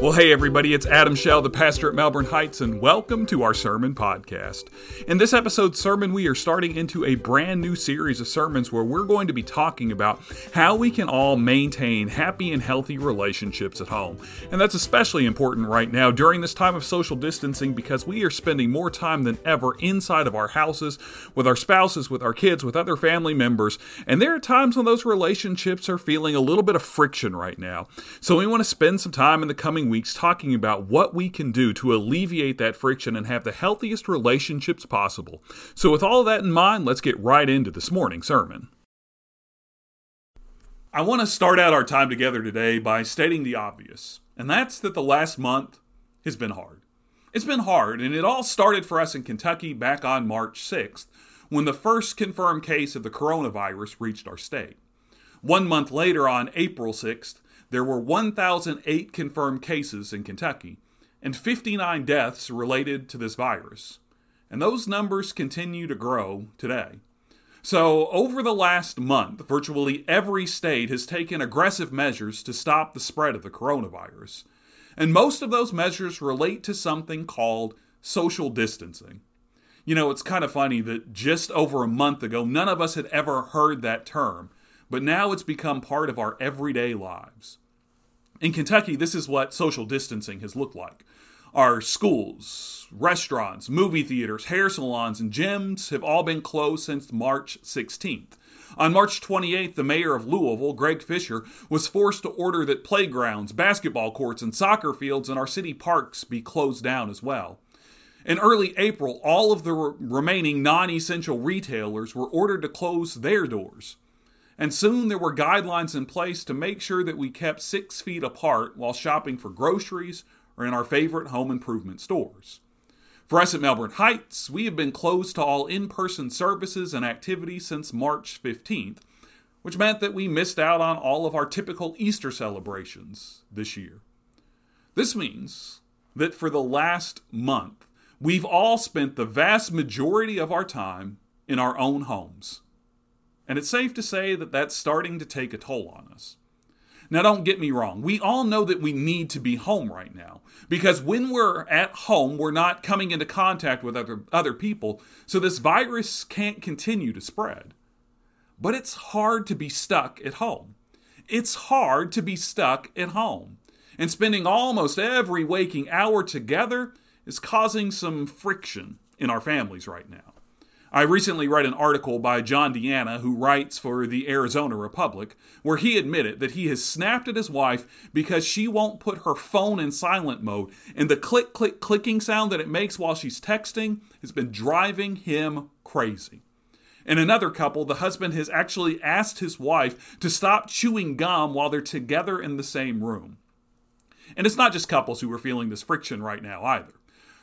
Well, hey, everybody, it's Adam Shell, the pastor at Melbourne Heights, and welcome to our sermon podcast. In this episode's sermon, we are starting into a brand new series of sermons where we're going to be talking about how we can all maintain happy and healthy relationships at home. And that's especially important right now during this time of social distancing because we are spending more time than ever inside of our houses, with our spouses, with our kids, with other family members. And there are times when those relationships are feeling a little bit of friction right now. So we want to spend some time in the coming weeks talking about what we can do to alleviate that friction and have the healthiest relationships possible. So, with all that in mind, let's get right into this morning's sermon. I want to start out our time together today by stating the obvious, and that's that the last month has been hard. It's been hard, and it all started for us in Kentucky back on March 6th when the first confirmed case of the coronavirus reached our state. One month later, on April 6th, there were 1,008 confirmed cases in Kentucky and 59 deaths related to this virus. And those numbers continue to grow today. So, over the last month, virtually every state has taken aggressive measures to stop the spread of the coronavirus. And most of those measures relate to something called social distancing. You know, it's kind of funny that just over a month ago, none of us had ever heard that term, but now it's become part of our everyday lives. In Kentucky, this is what social distancing has looked like. Our schools, restaurants, movie theaters, hair salons, and gyms have all been closed since March 16th. On March 28th, the mayor of Louisville, Greg Fischer, was forced to order that playgrounds, basketball courts, and soccer fields in our city parks be closed down as well. In early April, all of the re- remaining non essential retailers were ordered to close their doors. And soon there were guidelines in place to make sure that we kept six feet apart while shopping for groceries or in our favorite home improvement stores. For us at Melbourne Heights, we have been closed to all in person services and activities since March 15th, which meant that we missed out on all of our typical Easter celebrations this year. This means that for the last month, we've all spent the vast majority of our time in our own homes. And it's safe to say that that's starting to take a toll on us. Now, don't get me wrong. We all know that we need to be home right now because when we're at home, we're not coming into contact with other, other people, so this virus can't continue to spread. But it's hard to be stuck at home. It's hard to be stuck at home. And spending almost every waking hour together is causing some friction in our families right now. I recently read an article by John D'Anna, who writes for the Arizona Republic, where he admitted that he has snapped at his wife because she won't put her phone in silent mode, and the click, click, clicking sound that it makes while she's texting has been driving him crazy. In another couple, the husband has actually asked his wife to stop chewing gum while they're together in the same room. And it's not just couples who are feeling this friction right now either.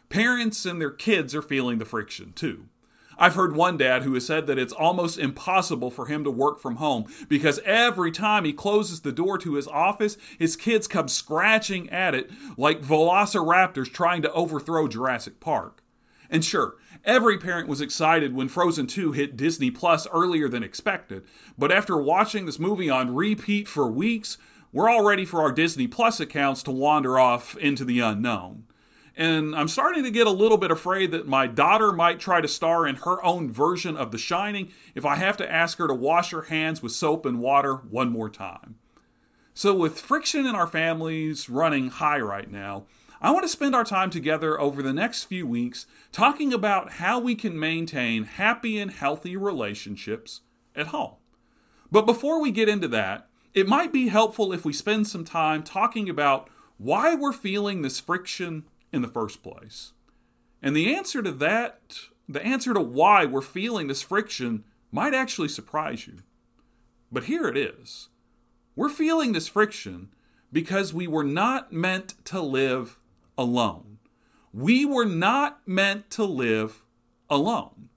Parents and their kids are feeling the friction too. I've heard one dad who has said that it's almost impossible for him to work from home because every time he closes the door to his office, his kids come scratching at it like velociraptors trying to overthrow Jurassic Park. And sure, every parent was excited when Frozen 2 hit Disney Plus earlier than expected, but after watching this movie on repeat for weeks, we're all ready for our Disney Plus accounts to wander off into the unknown. And I'm starting to get a little bit afraid that my daughter might try to star in her own version of The Shining if I have to ask her to wash her hands with soap and water one more time. So, with friction in our families running high right now, I want to spend our time together over the next few weeks talking about how we can maintain happy and healthy relationships at home. But before we get into that, it might be helpful if we spend some time talking about why we're feeling this friction in the first place? And the answer to that, the answer to why we're feeling this friction, might actually surprise you. But here it is. We're feeling this friction because we were not meant to live alone. We were not meant to live alone.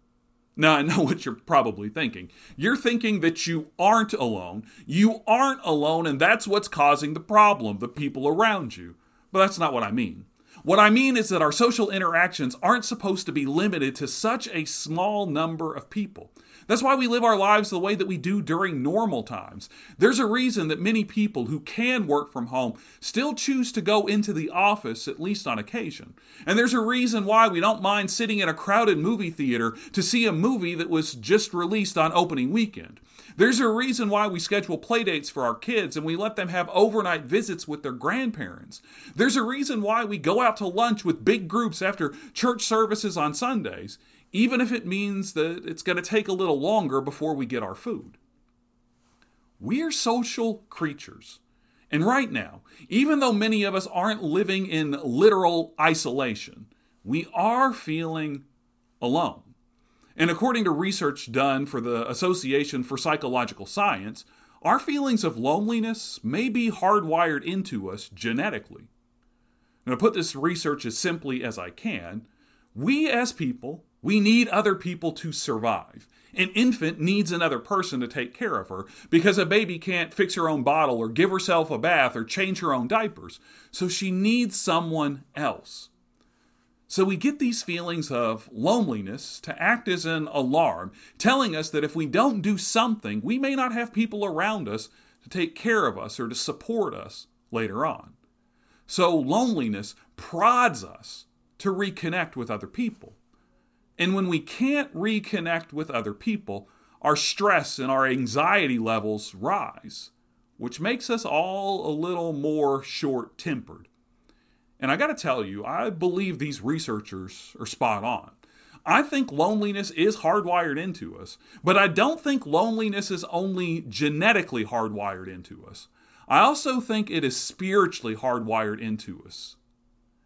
Now, I know what you're probably thinking. You're thinking that you aren't alone. You aren't alone, and that's what's causing the problem, the people around you. But that's not what I mean. What I mean is that our social interactions aren't supposed to be limited to such a small number of people. That's why we live our lives the way that we do during normal times. There's a reason that many people who can work from home still choose to go into the office, at least on occasion. And there's a reason why we don't mind sitting in a crowded movie theater to see a movie that was just released on opening weekend. There's a reason why we schedule playdates for our kids and we let them have overnight visits with their grandparents. There's a reason why we go out to lunch with big groups after church services on Sundays, even if it means that it's going to take a little longer before we get our food. We're social creatures. And right now, even though many of us aren't living in literal isolation, we are feeling alone. And according to research done for the Association for Psychological Science, our feelings of loneliness may be hardwired into us genetically. And to put this research as simply as I can, we as people, we need other people to survive. An infant needs another person to take care of her because a baby can't fix her own bottle or give herself a bath or change her own diapers. So she needs someone else. So we get these feelings of loneliness to act as an alarm, telling us that if we don't do something, we may not have people around us to take care of us or to support us later on. So loneliness prods us to reconnect with other people. And when we can't reconnect with other people, our stress and our anxiety levels rise, which makes us all a little more short tempered. And I got to tell you, I believe these researchers are spot on. I think loneliness is hardwired into us, but I don't think loneliness is only genetically hardwired into us. I also think it is spiritually hardwired into us.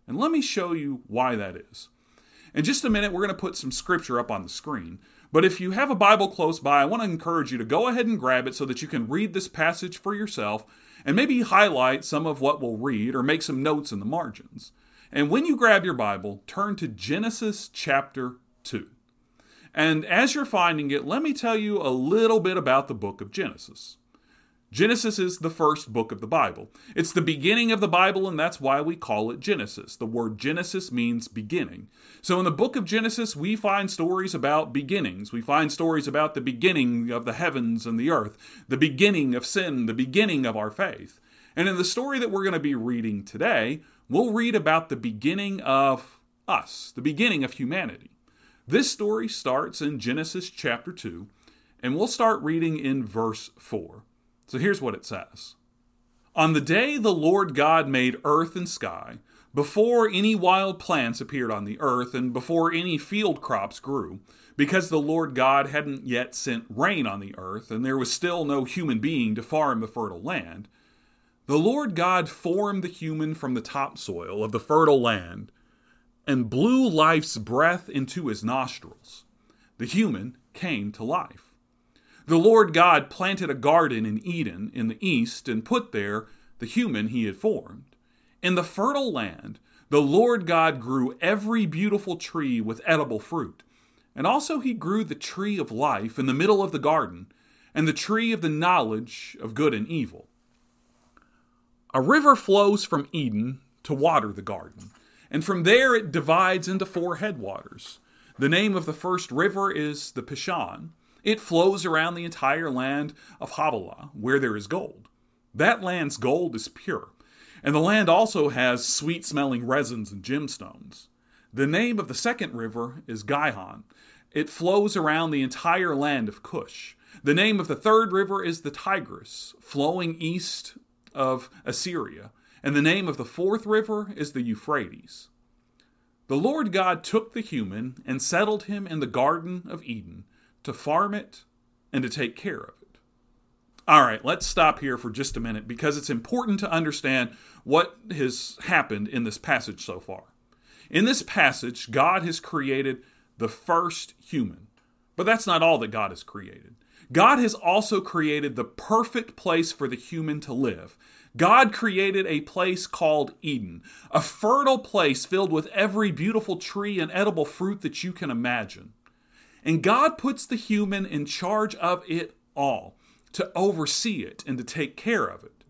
And let me show you why that is. In just a minute, we're going to put some scripture up on the screen. But if you have a Bible close by, I want to encourage you to go ahead and grab it so that you can read this passage for yourself and maybe highlight some of what we'll read or make some notes in the margins. And when you grab your Bible, turn to Genesis chapter 2. And as you're finding it, let me tell you a little bit about the book of Genesis. Genesis is the first book of the Bible. It's the beginning of the Bible, and that's why we call it Genesis. The word Genesis means beginning. So in the book of Genesis, we find stories about beginnings. We find stories about the beginning of the heavens and the earth, the beginning of sin, the beginning of our faith. And in the story that we're going to be reading today, we'll read about the beginning of us, the beginning of humanity. This story starts in Genesis chapter 2, and we'll start reading in verse 4. So here's what it says On the day the Lord God made earth and sky, before any wild plants appeared on the earth, and before any field crops grew, because the Lord God hadn't yet sent rain on the earth, and there was still no human being to farm the fertile land, the Lord God formed the human from the topsoil of the fertile land and blew life's breath into his nostrils. The human came to life. The Lord God planted a garden in Eden in the east and put there the human he had formed. In the fertile land, the Lord God grew every beautiful tree with edible fruit. And also he grew the tree of life in the middle of the garden, and the tree of the knowledge of good and evil. A river flows from Eden to water the garden, and from there it divides into four headwaters. The name of the first river is the Pishon. It flows around the entire land of Havilah, where there is gold. That land's gold is pure, and the land also has sweet smelling resins and gemstones. The name of the second river is Gihon. It flows around the entire land of Cush. The name of the third river is the Tigris, flowing east of Assyria. And the name of the fourth river is the Euphrates. The Lord God took the human and settled him in the Garden of Eden to farm it, and to take care of it. All right, let's stop here for just a minute because it's important to understand what has happened in this passage so far. In this passage, God has created the first human, but that's not all that God has created. God has also created the perfect place for the human to live. God created a place called Eden, a fertile place filled with every beautiful tree and edible fruit that you can imagine. And God puts the human in charge of it all to oversee it and to take care of it.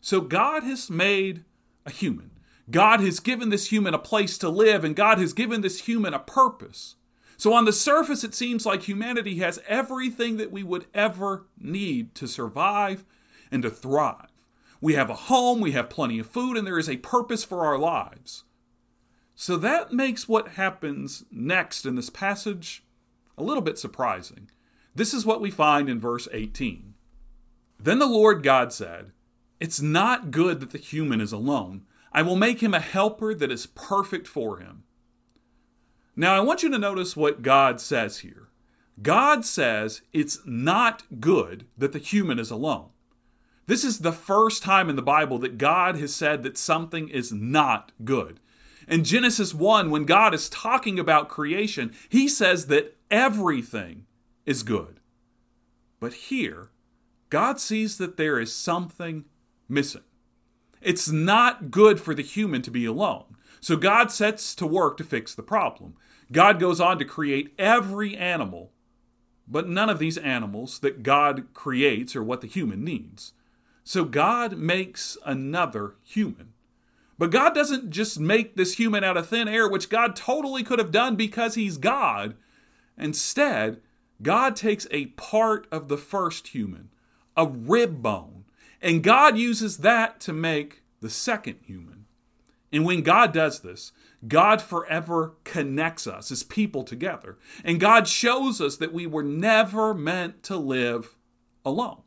So God has made a human. God has given this human a place to live, and God has given this human a purpose. So, on the surface, it seems like humanity has everything that we would ever need to survive and to thrive. We have a home, we have plenty of food, and there is a purpose for our lives. So, that makes what happens next in this passage a little bit surprising. This is what we find in verse 18. Then the Lord God said, It's not good that the human is alone. I will make him a helper that is perfect for him. Now, I want you to notice what God says here. God says it's not good that the human is alone. This is the first time in the Bible that God has said that something is not good. In Genesis 1, when God is talking about creation, he says that everything is good. But here, God sees that there is something missing. It's not good for the human to be alone. So God sets to work to fix the problem. God goes on to create every animal, but none of these animals that God creates are what the human needs. So God makes another human. But God doesn't just make this human out of thin air, which God totally could have done because he's God. Instead, God takes a part of the first human, a rib bone, and God uses that to make the second human. And when God does this, God forever connects us as people together. And God shows us that we were never meant to live alone.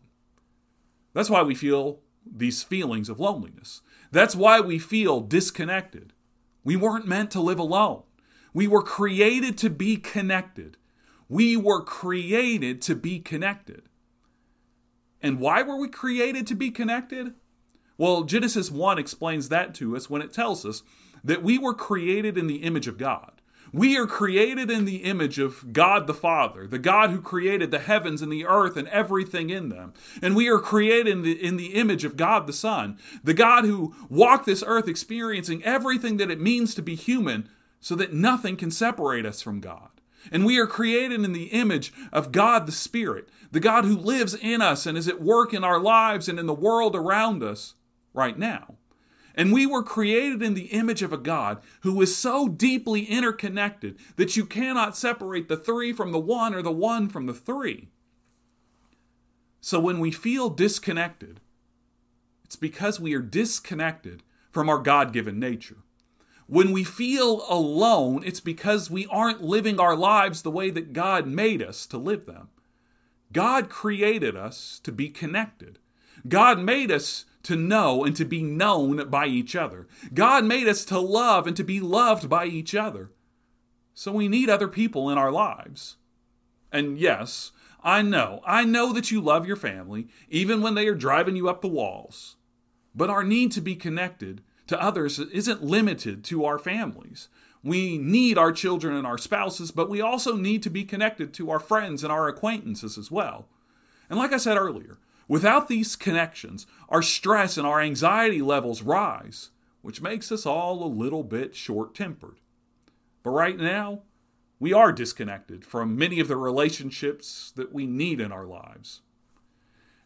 That's why we feel these feelings of loneliness. That's why we feel disconnected. We weren't meant to live alone. We were created to be connected. We were created to be connected. And why were we created to be connected? Well, Genesis 1 explains that to us when it tells us that we were created in the image of God. We are created in the image of God the Father, the God who created the heavens and the earth and everything in them. And we are created in the, in the image of God the Son, the God who walked this earth experiencing everything that it means to be human so that nothing can separate us from God. And we are created in the image of God the Spirit, the God who lives in us and is at work in our lives and in the world around us right now. And we were created in the image of a God who is so deeply interconnected that you cannot separate the three from the one or the one from the three. So when we feel disconnected, it's because we are disconnected from our God given nature. When we feel alone, it's because we aren't living our lives the way that God made us to live them. God created us to be connected. God made us to know and to be known by each other. God made us to love and to be loved by each other. So we need other people in our lives. And yes, I know, I know that you love your family, even when they are driving you up the walls. But our need to be connected to others isn't limited to our families. We need our children and our spouses, but we also need to be connected to our friends and our acquaintances as well. And like I said earlier, Without these connections, our stress and our anxiety levels rise, which makes us all a little bit short tempered. But right now, we are disconnected from many of the relationships that we need in our lives.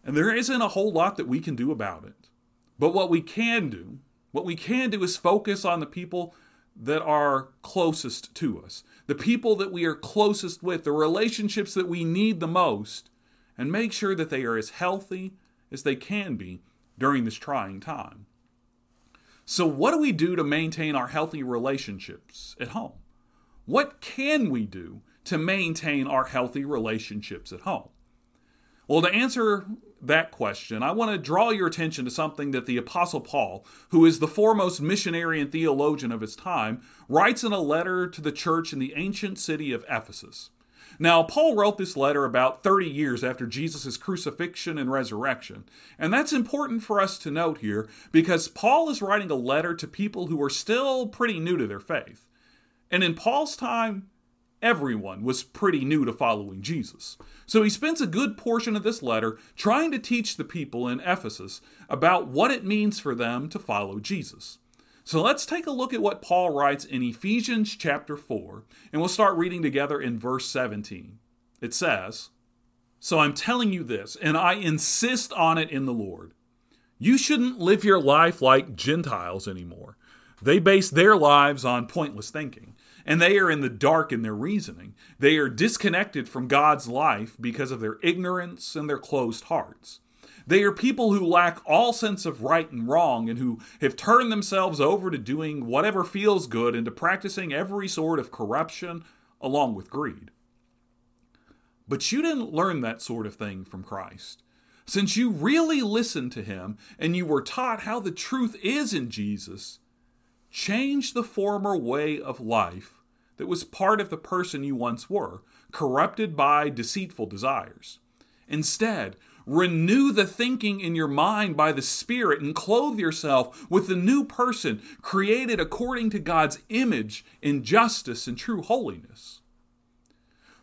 And there isn't a whole lot that we can do about it. But what we can do, what we can do is focus on the people that are closest to us, the people that we are closest with, the relationships that we need the most, and make sure that they are as healthy as they can be during this trying time. So, what do we do to maintain our healthy relationships at home? What can we do to maintain our healthy relationships at home? Well, to answer that question, I want to draw your attention to something that the Apostle Paul, who is the foremost missionary and theologian of his time, writes in a letter to the church in the ancient city of Ephesus. Now, Paul wrote this letter about 30 years after Jesus' crucifixion and resurrection. And that's important for us to note here because Paul is writing a letter to people who are still pretty new to their faith. And in Paul's time, everyone was pretty new to following Jesus. So he spends a good portion of this letter trying to teach the people in Ephesus about what it means for them to follow Jesus. So let's take a look at what Paul writes in Ephesians chapter 4, and we'll start reading together in verse 17. It says, So I'm telling you this, and I insist on it in the Lord. You shouldn't live your life like Gentiles anymore. They base their lives on pointless thinking. And they are in the dark in their reasoning. They are disconnected from God's life because of their ignorance and their closed hearts. They are people who lack all sense of right and wrong and who have turned themselves over to doing whatever feels good and to practicing every sort of corruption along with greed. But you didn't learn that sort of thing from Christ. Since you really listened to him and you were taught how the truth is in Jesus, change the former way of life that was part of the person you once were, corrupted by deceitful desires. Instead, Renew the thinking in your mind by the Spirit and clothe yourself with the new person created according to God's image in justice and true holiness.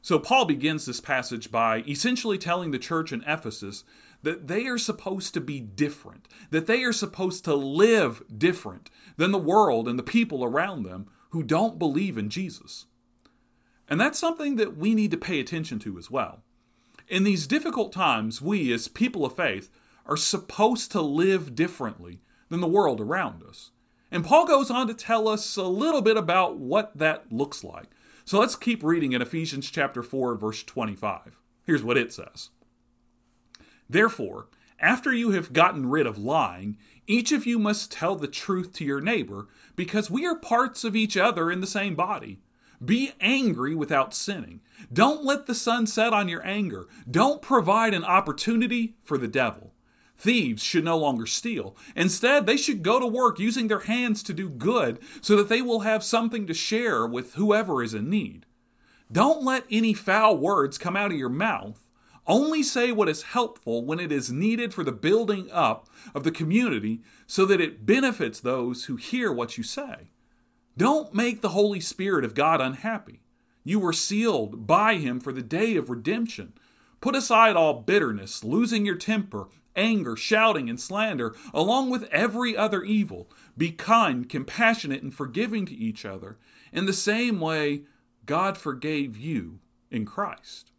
So, Paul begins this passage by essentially telling the church in Ephesus that they are supposed to be different, that they are supposed to live different than the world and the people around them who don't believe in Jesus. And that's something that we need to pay attention to as well. In these difficult times, we, as people of faith, are supposed to live differently than the world around us. And Paul goes on to tell us a little bit about what that looks like. So let's keep reading in Ephesians chapter 4 verse 25. Here's what it says. Therefore, after you have gotten rid of lying, each of you must tell the truth to your neighbor, because we are parts of each other in the same body. Be angry without sinning. Don't let the sun set on your anger. Don't provide an opportunity for the devil. Thieves should no longer steal. Instead, they should go to work using their hands to do good so that they will have something to share with whoever is in need. Don't let any foul words come out of your mouth. Only say what is helpful when it is needed for the building up of the community so that it benefits those who hear what you say. Don't make the Holy Spirit of God unhappy. You were sealed by Him for the day of redemption. Put aside all bitterness, losing your temper, anger, shouting, and slander, along with every other evil. Be kind, compassionate, and forgiving to each other, in the same way God forgave you in Christ.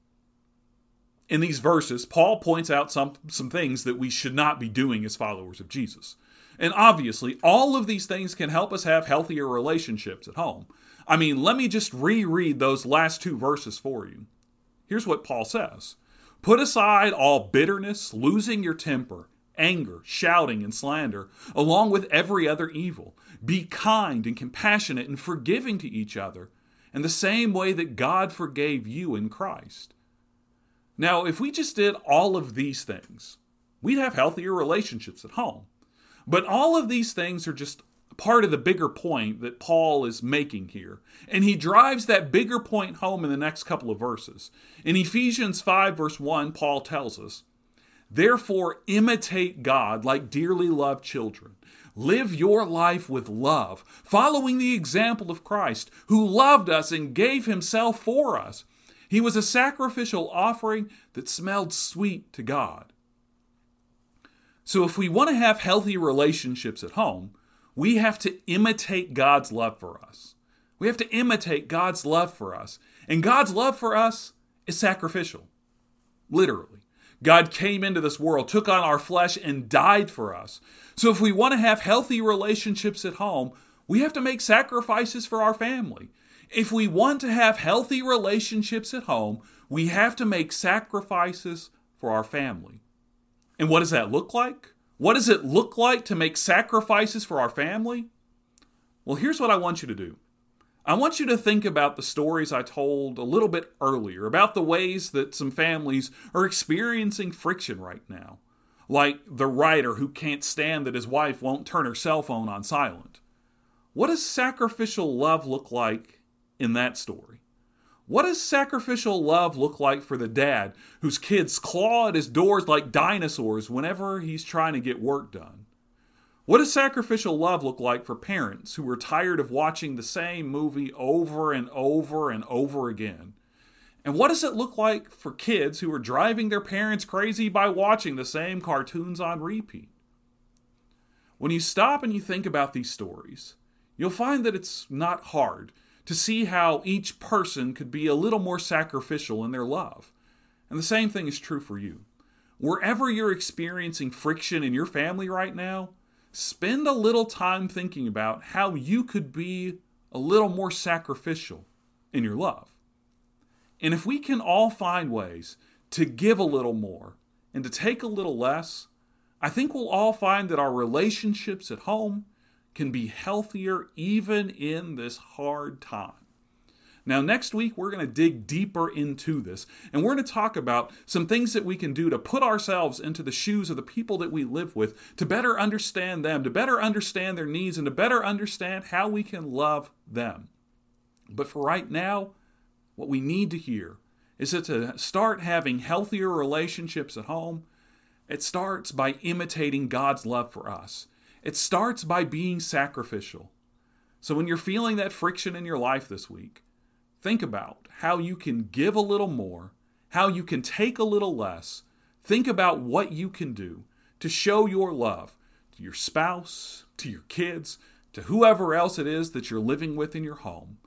In these verses, Paul points out some, some things that we should not be doing as followers of Jesus. And obviously, all of these things can help us have healthier relationships at home. I mean, let me just reread those last two verses for you. Here's what Paul says Put aside all bitterness, losing your temper, anger, shouting, and slander, along with every other evil. Be kind and compassionate and forgiving to each other, in the same way that God forgave you in Christ. Now, if we just did all of these things, we'd have healthier relationships at home. But all of these things are just part of the bigger point that Paul is making here. And he drives that bigger point home in the next couple of verses. In Ephesians 5, verse 1, Paul tells us, Therefore, imitate God like dearly loved children. Live your life with love, following the example of Christ, who loved us and gave himself for us. He was a sacrificial offering that smelled sweet to God. So, if we want to have healthy relationships at home, we have to imitate God's love for us. We have to imitate God's love for us. And God's love for us is sacrificial, literally. God came into this world, took on our flesh, and died for us. So, if we want to have healthy relationships at home, we have to make sacrifices for our family. If we want to have healthy relationships at home, we have to make sacrifices for our family. And what does that look like? What does it look like to make sacrifices for our family? Well, here's what I want you to do. I want you to think about the stories I told a little bit earlier about the ways that some families are experiencing friction right now. Like the writer who can't stand that his wife won't turn her cell phone on silent. What does sacrificial love look like in that story? What does sacrificial love look like for the dad whose kids claw at his doors like dinosaurs whenever he's trying to get work done? What does sacrificial love look like for parents who are tired of watching the same movie over and over and over again? And what does it look like for kids who are driving their parents crazy by watching the same cartoons on repeat? When you stop and you think about these stories, you'll find that it's not hard to see how each person could be a little more sacrificial in their love. And the same thing is true for you. Wherever you're experiencing friction in your family right now, spend a little time thinking about how you could be a little more sacrificial in your love. And if we can all find ways to give a little more and to take a little less, I think we'll all find that our relationships at home can be healthier even in this hard time. Now, next week, we're going to dig deeper into this, and we're going to talk about some things that we can do to put ourselves into the shoes of the people that we live with to better understand them, to better understand their needs, and to better understand how we can love them. But for right now, what we need to hear is that to start having healthier relationships at home, it starts by imitating God's love for us. It starts by being sacrificial. So when you're feeling that friction in your life this week, Think about how you can give a little more, how you can take a little less. Think about what you can do to show your love to your spouse, to your kids, to whoever else it is that you're living with in your home.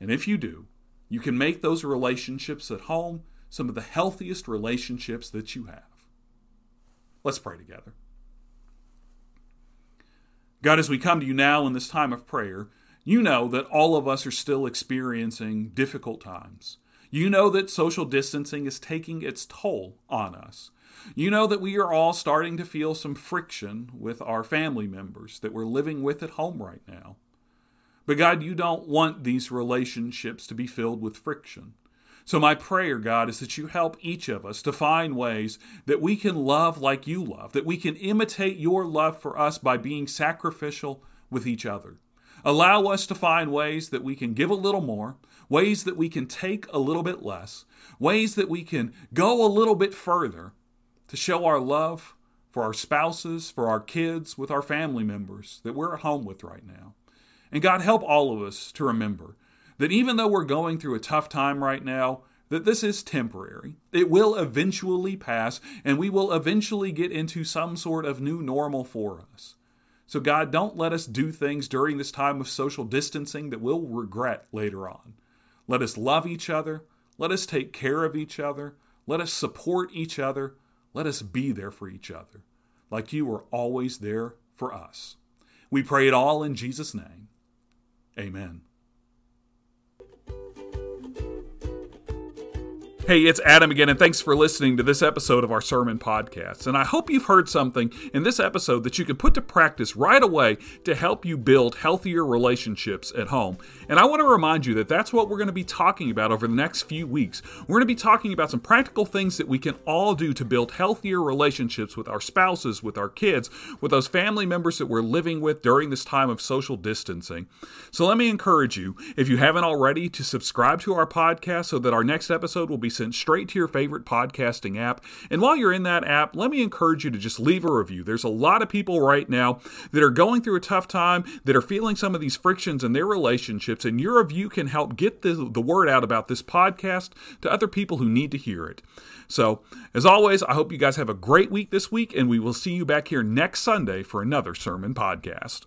And if you do, you can make those relationships at home some of the healthiest relationships that you have. Let's pray together. God, as we come to you now in this time of prayer, you know that all of us are still experiencing difficult times. You know that social distancing is taking its toll on us. You know that we are all starting to feel some friction with our family members that we're living with at home right now. But God, you don't want these relationships to be filled with friction. So, my prayer, God, is that you help each of us to find ways that we can love like you love, that we can imitate your love for us by being sacrificial with each other. Allow us to find ways that we can give a little more, ways that we can take a little bit less, ways that we can go a little bit further to show our love for our spouses, for our kids, with our family members that we're at home with right now. And God, help all of us to remember that even though we're going through a tough time right now, that this is temporary. It will eventually pass, and we will eventually get into some sort of new normal for us. So, God, don't let us do things during this time of social distancing that we'll regret later on. Let us love each other. Let us take care of each other. Let us support each other. Let us be there for each other, like you were always there for us. We pray it all in Jesus' name. Amen. Hey, it's Adam again, and thanks for listening to this episode of our sermon podcast. And I hope you've heard something in this episode that you can put to practice right away to help you build healthier relationships at home. And I want to remind you that that's what we're going to be talking about over the next few weeks. We're going to be talking about some practical things that we can all do to build healthier relationships with our spouses, with our kids, with those family members that we're living with during this time of social distancing. So let me encourage you, if you haven't already, to subscribe to our podcast so that our next episode will be sent straight to your favorite podcasting app. And while you're in that app, let me encourage you to just leave a review. There's a lot of people right now that are going through a tough time, that are feeling some of these frictions in their relationships, and your review can help get the, the word out about this podcast to other people who need to hear it. So, as always, I hope you guys have a great week this week, and we will see you back here next Sunday for another sermon podcast.